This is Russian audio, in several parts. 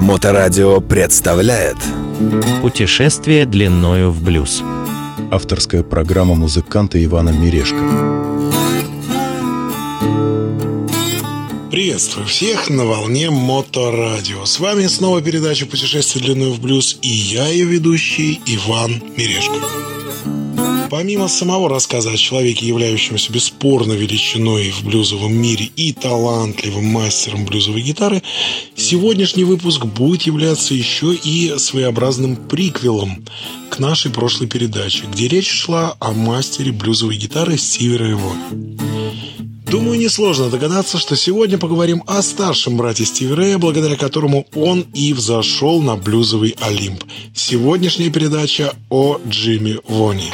Моторадио представляет Путешествие длиною в блюз Авторская программа музыканта Ивана Мирешко Приветствую всех на волне Моторадио. С вами снова передача «Путешествие длиною в блюз» и я, ее ведущий Иван Мирешко. Помимо самого рассказа о человеке, являющемся бесспорно величиной в блюзовом мире и талантливым мастером блюзовой гитары, сегодняшний выпуск будет являться еще и своеобразным приквелом к нашей прошлой передаче, где речь шла о мастере блюзовой гитары Стиве Рейво. Думаю, несложно догадаться, что сегодня поговорим о старшем брате Стиви Рэя, благодаря которому он и взошел на блюзовый Олимп. Сегодняшняя передача о Джимми Вони.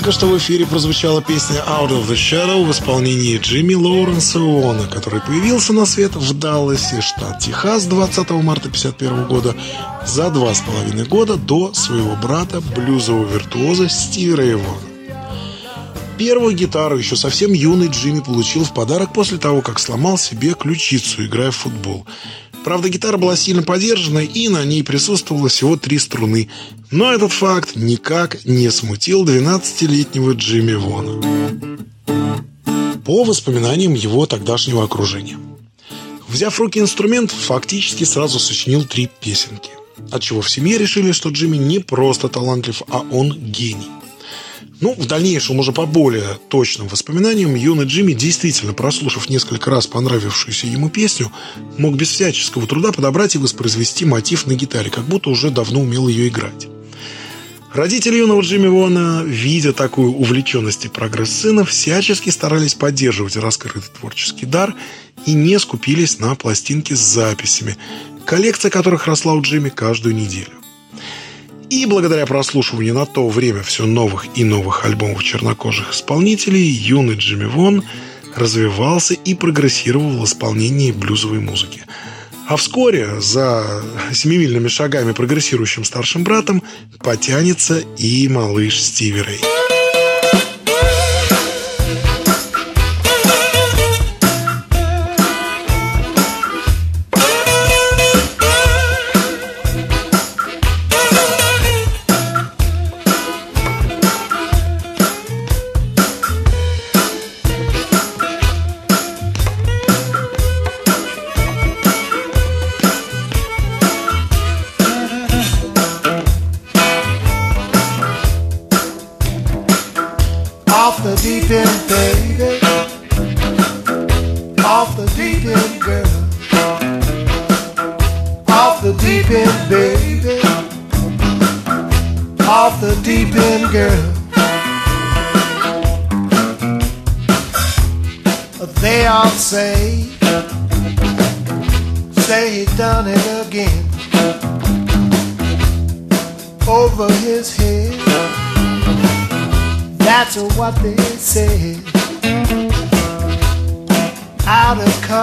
Только что в эфире прозвучала песня Out of the Shadow в исполнении Джимми Лоуренса Уона, который появился на свет в Далласе, штат Техас 20 марта 1951 года за два с половиной года до своего брата, блюзового виртуоза Стиви Рейвона. Первую гитару еще совсем юный Джимми получил в подарок после того, как сломал себе ключицу, играя в футбол. Правда, гитара была сильно подержана, и на ней присутствовало всего три струны. Но этот факт никак не смутил 12-летнего Джимми Вона. По воспоминаниям его тогдашнего окружения. Взяв в руки инструмент, фактически сразу сочинил три песенки. Отчего в семье решили, что Джимми не просто талантлив, а он гений. Ну, в дальнейшем, уже по более точным воспоминаниям, юный Джимми, действительно прослушав несколько раз понравившуюся ему песню, мог без всяческого труда подобрать и воспроизвести мотив на гитаре, как будто уже давно умел ее играть. Родители юного Джимми Вона, видя такую увлеченность и прогресс сына, всячески старались поддерживать раскрытый творческий дар и не скупились на пластинки с записями, коллекция которых росла у Джимми каждую неделю. И благодаря прослушиванию на то время все новых и новых альбомов чернокожих исполнителей, юный Джимми Вон развивался и прогрессировал в исполнении блюзовой музыки. А вскоре за семимильными шагами прогрессирующим старшим братом потянется и малыш Стиви Рэй.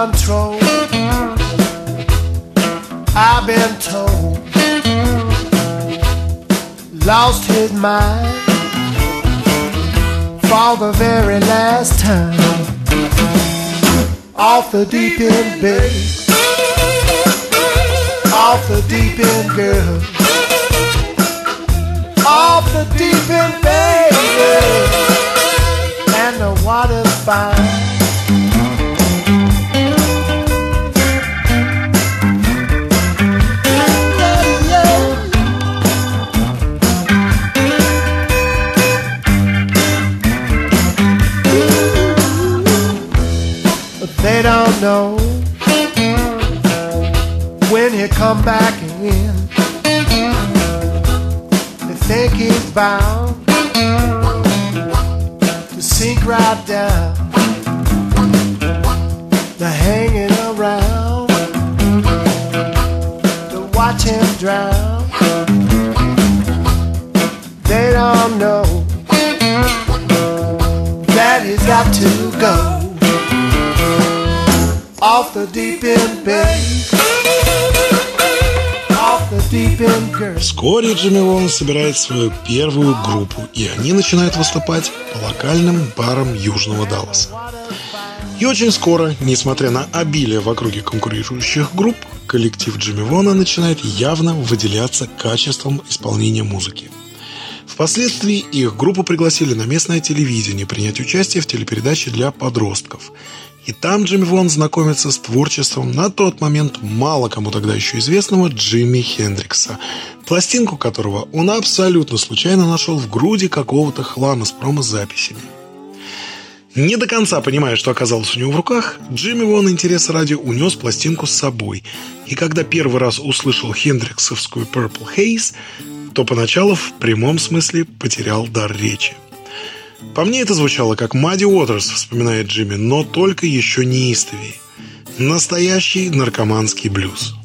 Control, I've been told. Lost his mind for the very last time off the deep end, babe. Off the deep end, girl. Off the deep end, baby. And the water's fine. They don't know when he come back in. They think he's bound to sink right down. They're hanging around to watch him drown. They don't know that he's got to go off the deep end. Off. Вскоре Джимми Вон собирает свою первую группу, и они начинают выступать по локальным барам Южного Далласа. И очень скоро, несмотря на обилие в округе конкурирующих групп, коллектив Джимми Вона начинает явно выделяться качеством исполнения музыки. Впоследствии их группу пригласили на местное телевидение принять участие в телепередаче для подростков. И там Джимми Вон знакомится с творчеством на тот момент мало кому тогда еще известного Джимми Хендрикса, пластинку которого он абсолютно случайно нашел в груди какого-то хлама с промо-записями. Не до конца понимая, что оказалось у него в руках, Джимми Вон интерес ради унес пластинку с собой. И когда первый раз услышал хендриксовскую Purple Haze, то поначалу в прямом смысле потерял дар речи. По мне это звучало как Мадди Уотерс, вспоминает Джимми, но только еще неистовее. Настоящий наркоманский блюз.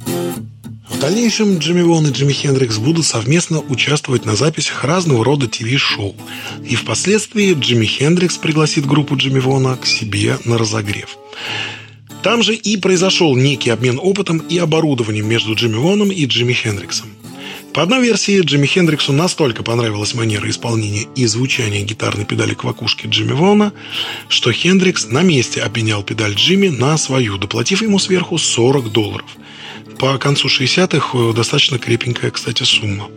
В дальнейшем Джимми Вон и Джимми Хендрикс будут совместно участвовать на записях разного рода ТВ-шоу. И впоследствии Джимми Хендрикс пригласит группу Джимми Вона к себе на разогрев. Там же и произошел некий обмен опытом и оборудованием между Джимми Воном и Джимми Хендриксом. По одной версии, Джимми Хендриксу настолько понравилась манера исполнения и звучания гитарной педали квакушки Джимми Вона, что Хендрикс на месте обменял педаль Джимми на свою, доплатив ему сверху 40 долларов. По концу 60-х э, достаточно крепенькая, кстати, сумма.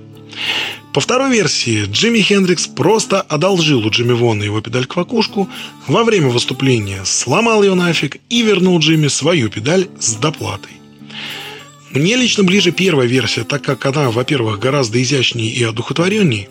По второй версии, Джимми Хендрикс просто одолжил у Джимми Вона его педаль-квакушку во время выступления, сломал ее нафиг и вернул Джимми свою педаль с доплатой. Мне лично ближе первая версия, так как она, во-первых, гораздо изящнее и одухотвореннее,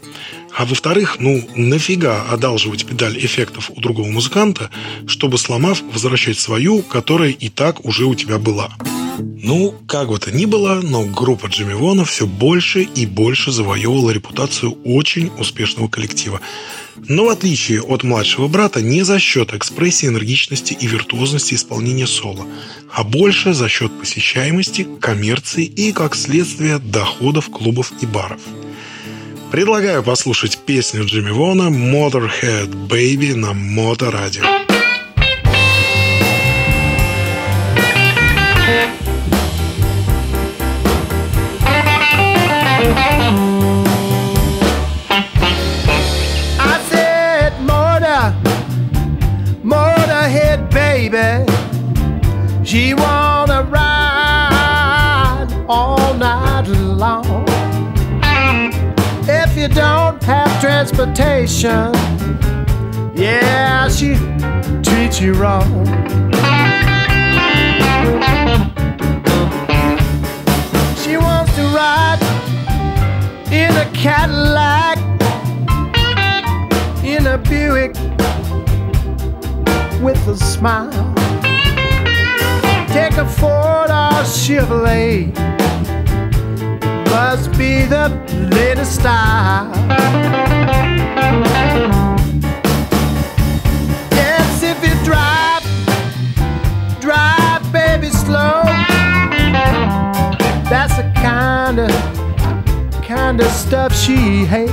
а во-вторых, ну, нафига одалживать педаль эффектов у другого музыканта, чтобы, сломав, возвращать свою, которая и так уже у тебя была. Ну, как бы то ни было, но группа Джимми Вона все больше и больше завоевывала репутацию очень успешного коллектива. Но в отличие от младшего брата, не за счет экспрессии, энергичности и виртуозности исполнения соло, а больше за счет посещаемости, коммерции и, как следствие, доходов клубов и баров. Предлагаю послушать песню Джимми Вона «Motorhead Baby» на Моторадио. baby. You don't have transportation, yeah, she treats you wrong. She wants to ride in a Cadillac, in a Buick with a smile. Take a Ford or Chevrolet. Must be the latest style. Yes, if you drive, drive, baby, slow. That's the kind of kind of stuff she hates.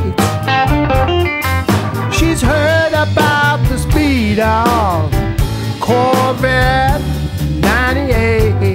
She's heard about the speed of Corvette 98.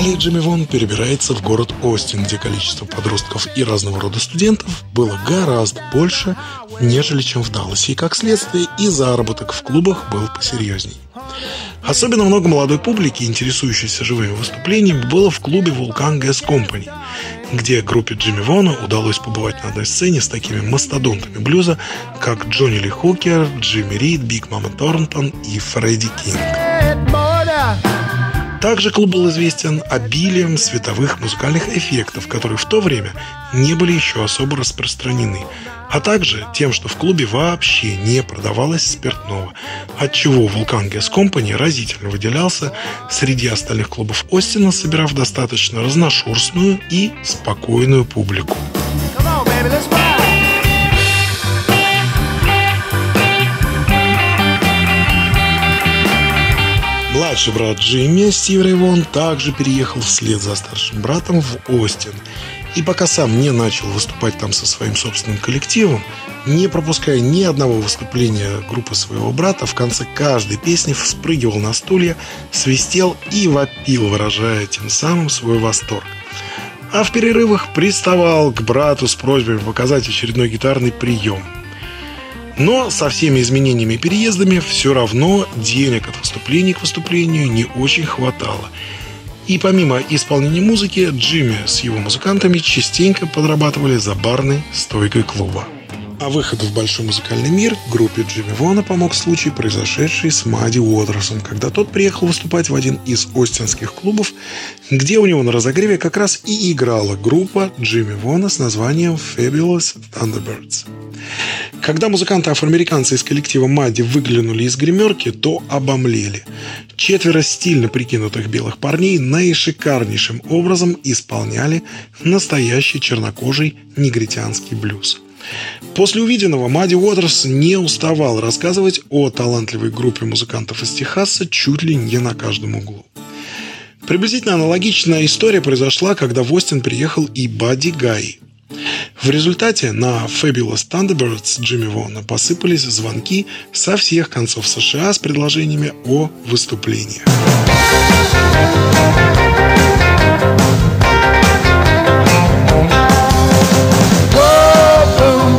Далее Джимми Вон перебирается в город Остин, где количество подростков и разного рода студентов было гораздо больше, нежели чем в Далласе, и как следствие и заработок в клубах был посерьезней. Особенно много молодой публики, интересующейся живыми выступлениями, было в клубе Vulcan Gas Company, где группе Джимми Вона удалось побывать на одной сцене с такими мастодонтами блюза, как Джонни Ли Хукер, Джимми Рид, Биг Мама Торнтон и Фредди Кинг. Также клуб был известен обилием световых музыкальных эффектов, которые в то время не были еще особо распространены, а также тем, что в клубе вообще не продавалось спиртного, отчего Vulcan Gas Company разительно выделялся среди остальных клубов Остина, собирав достаточно разношерстную и спокойную публику. Come on, baby, let's Младший брат Джимми, Стив Рейвон, также переехал вслед за старшим братом в Остин. И пока сам не начал выступать там со своим собственным коллективом, не пропуская ни одного выступления группы своего брата, в конце каждой песни вспрыгивал на стулья, свистел и вопил, выражая тем самым свой восторг. А в перерывах приставал к брату с просьбой показать очередной гитарный прием – но со всеми изменениями и переездами все равно денег от выступлений к выступлению не очень хватало. И помимо исполнения музыки, Джимми с его музыкантами частенько подрабатывали за барной стойкой клуба. А выходу в большой музыкальный мир группе Джимми Вона помог случай, произошедший с Мадди Уотерсом, когда тот приехал выступать в один из остинских клубов, где у него на разогреве как раз и играла группа Джимми Вона с названием Fabulous Thunderbirds. Когда музыканты-афроамериканцы из коллектива Мадди выглянули из гримерки, то обомлели. Четверо стильно прикинутых белых парней наишикарнейшим образом исполняли настоящий чернокожий негритянский блюз. После увиденного Мадди Уотерс не уставал рассказывать о талантливой группе музыкантов из Техаса чуть ли не на каждом углу. Приблизительно аналогичная история произошла, когда в Остин приехал и Бадди Гай. В результате на Fabulous Thunderbirds Джимми Вона посыпались звонки со всех концов США с предложениями о выступлениях.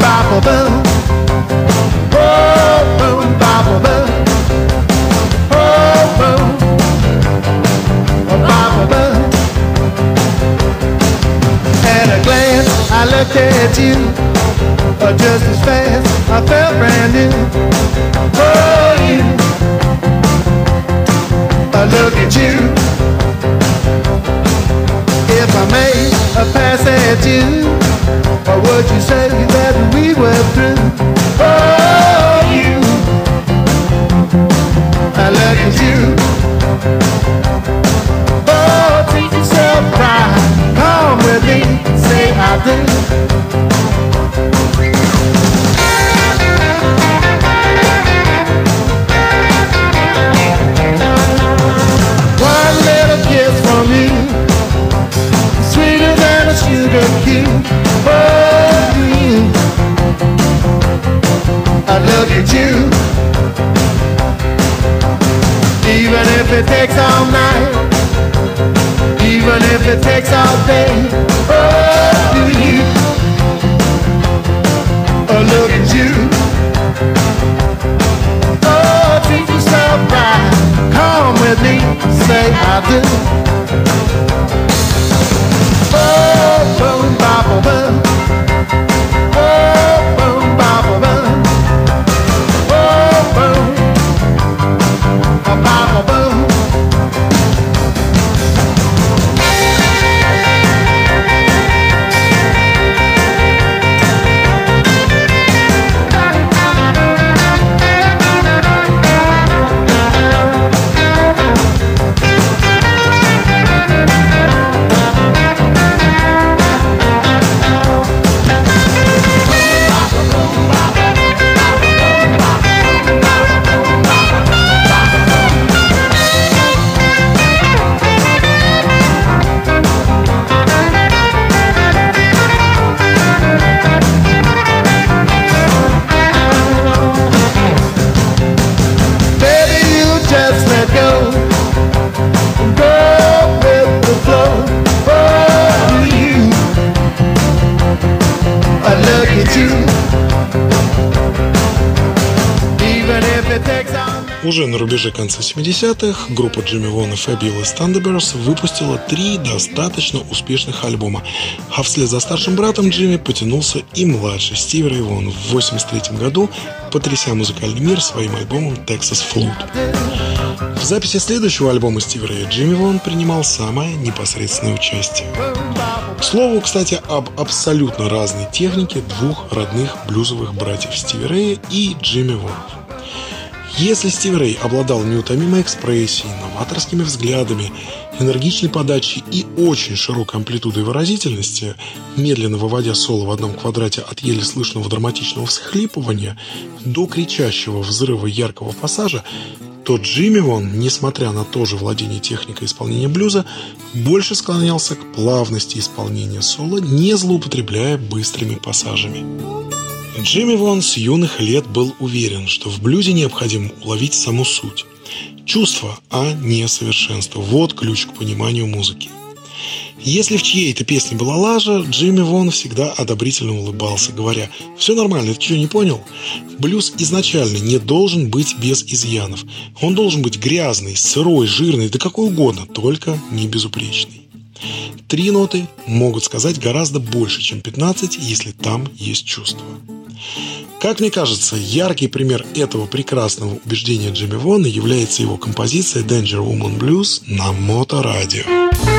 Bop, boom. Whoa, boom, bop, boom. Boom, boom. At a glance, I looked at you, but just as fast, I felt brand new. Oh, you. I look at you. If I made a pass at you, or would you say it takes all night, even if it takes all day. Oh, do you? Oh, look at you. Oh, treat yourself right. Come with me, say I do. Уже на рубеже конца 70-х группа Джимми Вон и Fabulous Thunderbirds выпустила три достаточно успешных альбома, а вслед за старшим братом Джимми потянулся и младший Стив Рэй Вон в 83 году, потряся музыкальный мир своим альбомом Texas Flute. В записи следующего альбома Стива Рэя Джимми Вон принимал самое непосредственное участие. К слову, кстати, об абсолютно разной технике двух родных блюзовых братьев Стиви Рэя и Джимми Вона. Если Стив Рэй обладал неутомимой экспрессией, новаторскими взглядами, энергичной подачей и очень широкой амплитудой выразительности, медленно выводя соло в одном квадрате от еле слышного драматичного всхлипывания до кричащего взрыва яркого пассажа, то Джимми Вон, несмотря на то же владение техникой исполнения блюза, больше склонялся к плавности исполнения соло, не злоупотребляя быстрыми пассажами. Джимми Вон с юных лет был уверен, что в блюзе необходимо уловить саму суть. Чувство, а не совершенство. Вот ключ к пониманию музыки. Если в чьей-то песне была лажа, Джимми Вон всегда одобрительно улыбался, говоря «Все нормально, ты что, не понял?» Блюз изначально не должен быть без изъянов. Он должен быть грязный, сырой, жирный, да какой угодно, только не безупречный. Три ноты могут сказать гораздо больше, чем 15, если там есть чувство. Как мне кажется, яркий пример этого прекрасного убеждения Джимми Вона является его композиция Danger Woman Blues на моторадио. Dingy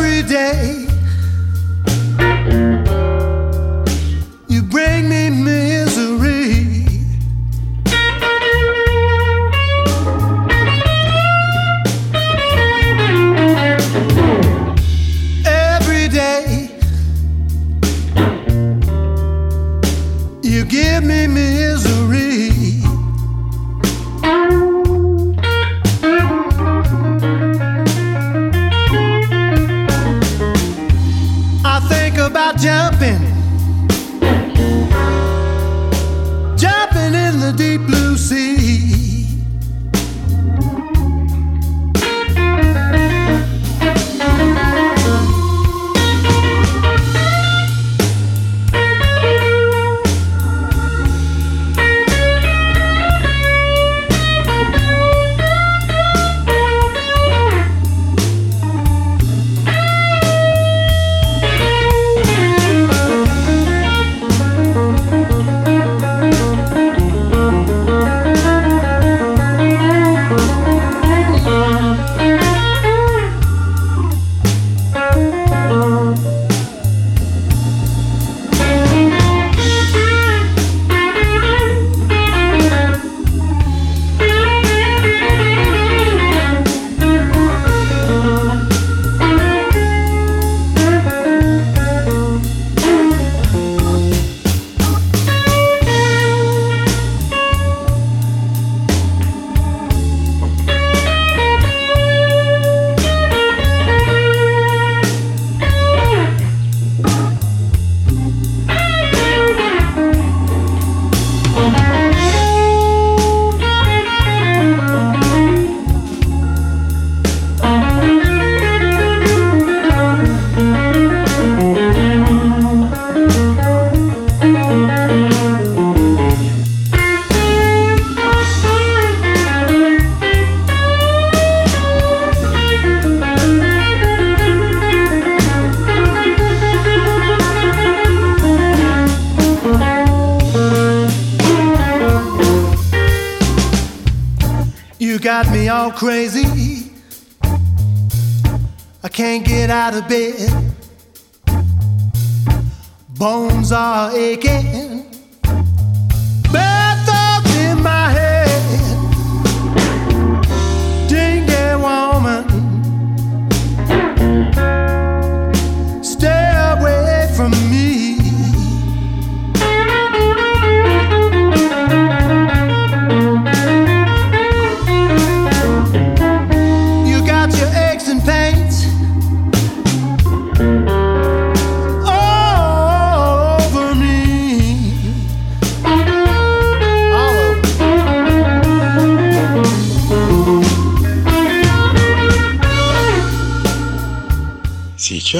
every day. Crazy. I can't get out of bed. Bones are aching.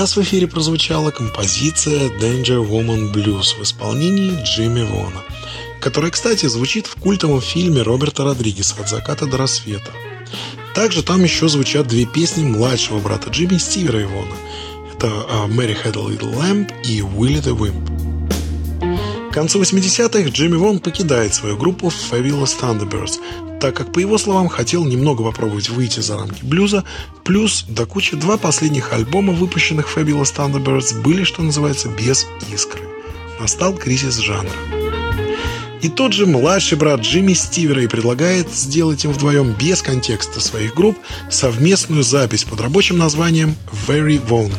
Сейчас в эфире прозвучала композиция Danger Woman Blues в исполнении Джимми Вона, которая, кстати, звучит в культовом фильме Роберта Родригеса «От заката до рассвета». Также там еще звучат две песни младшего брата Джимми Стивера Ивона. Это а, «Mary Had a Little Lamb» и «Willie the Wimp». К концу 80-х Джимми Вон покидает свою группу Fabulous Thunderbirds, так как, по его словам, хотел немного попробовать выйти за рамки блюза, плюс до кучи два последних альбома, выпущенных Fabulous Thunderbirds, были, что называется, без искры. Настал кризис жанра. И тот же младший брат Джимми Стивера и предлагает сделать им вдвоем без контекста своих групп совместную запись под рабочим названием Very Von,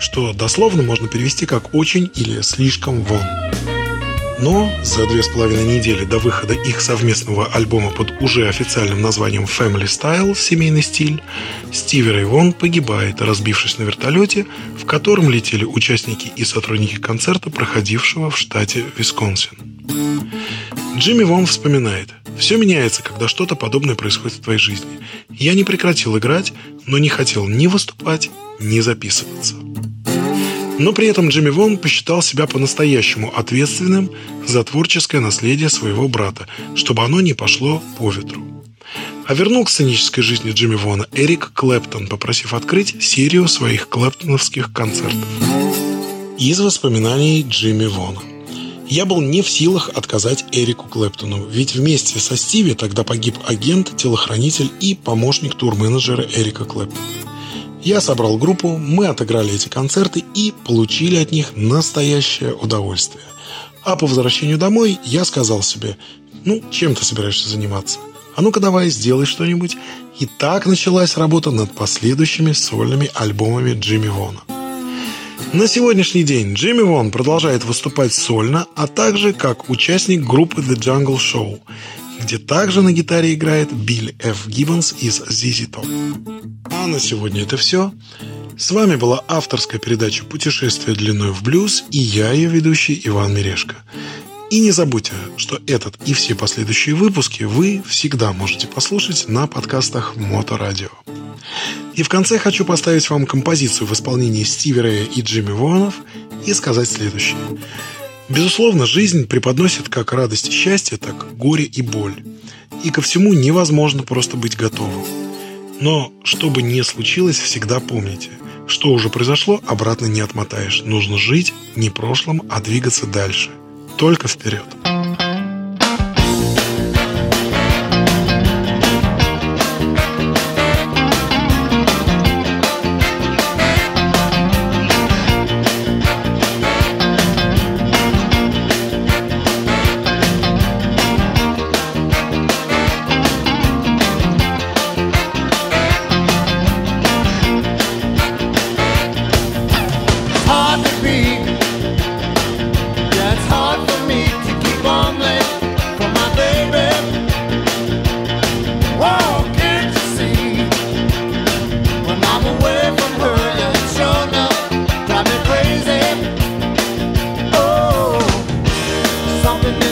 что дословно можно перевести как «очень» или «слишком вон». Но за две с половиной недели до выхода их совместного альбома под уже официальным названием Family Style «Семейный стиль» Стивер Ивон погибает, разбившись на вертолете, в котором летели участники и сотрудники концерта, проходившего в штате Висконсин. Джимми Вон вспоминает «Все меняется, когда что-то подобное происходит в твоей жизни. Я не прекратил играть, но не хотел ни выступать, ни записываться». Но при этом Джимми Вон посчитал себя по-настоящему ответственным за творческое наследие своего брата, чтобы оно не пошло по ветру. А вернул к сценической жизни Джимми Вона Эрик Клэптон, попросив открыть серию своих клэптоновских концертов. Из воспоминаний Джимми Вона. Я был не в силах отказать Эрику Клэптону, ведь вместе со Стиви тогда погиб агент, телохранитель и помощник турменеджера Эрика Клэптона. Я собрал группу, мы отыграли эти концерты и получили от них настоящее удовольствие. А по возвращению домой я сказал себе, ну, чем ты собираешься заниматься? А ну-ка давай, сделай что-нибудь. И так началась работа над последующими сольными альбомами Джимми Вона. На сегодняшний день Джимми Вон продолжает выступать сольно, а также как участник группы The Jungle Show, где также на гитаре играет Билли Ф. Гиббонс из ZZ Top. А на сегодня это все. С вами была авторская передача «Путешествие длиной в блюз» и я, ее ведущий Иван Мирешко. И не забудьте, что этот и все последующие выпуски вы всегда можете послушать на подкастах Моторадио. И в конце хочу поставить вам композицию в исполнении Стиви Рэя и Джимми Вонов и сказать следующее. Безусловно, жизнь преподносит как радость и счастье, так горе и боль. И ко всему невозможно просто быть готовым. Но, что бы ни случилось, всегда помните, что уже произошло, обратно не отмотаешь. Нужно жить не прошлым, а двигаться дальше. Только вперед. something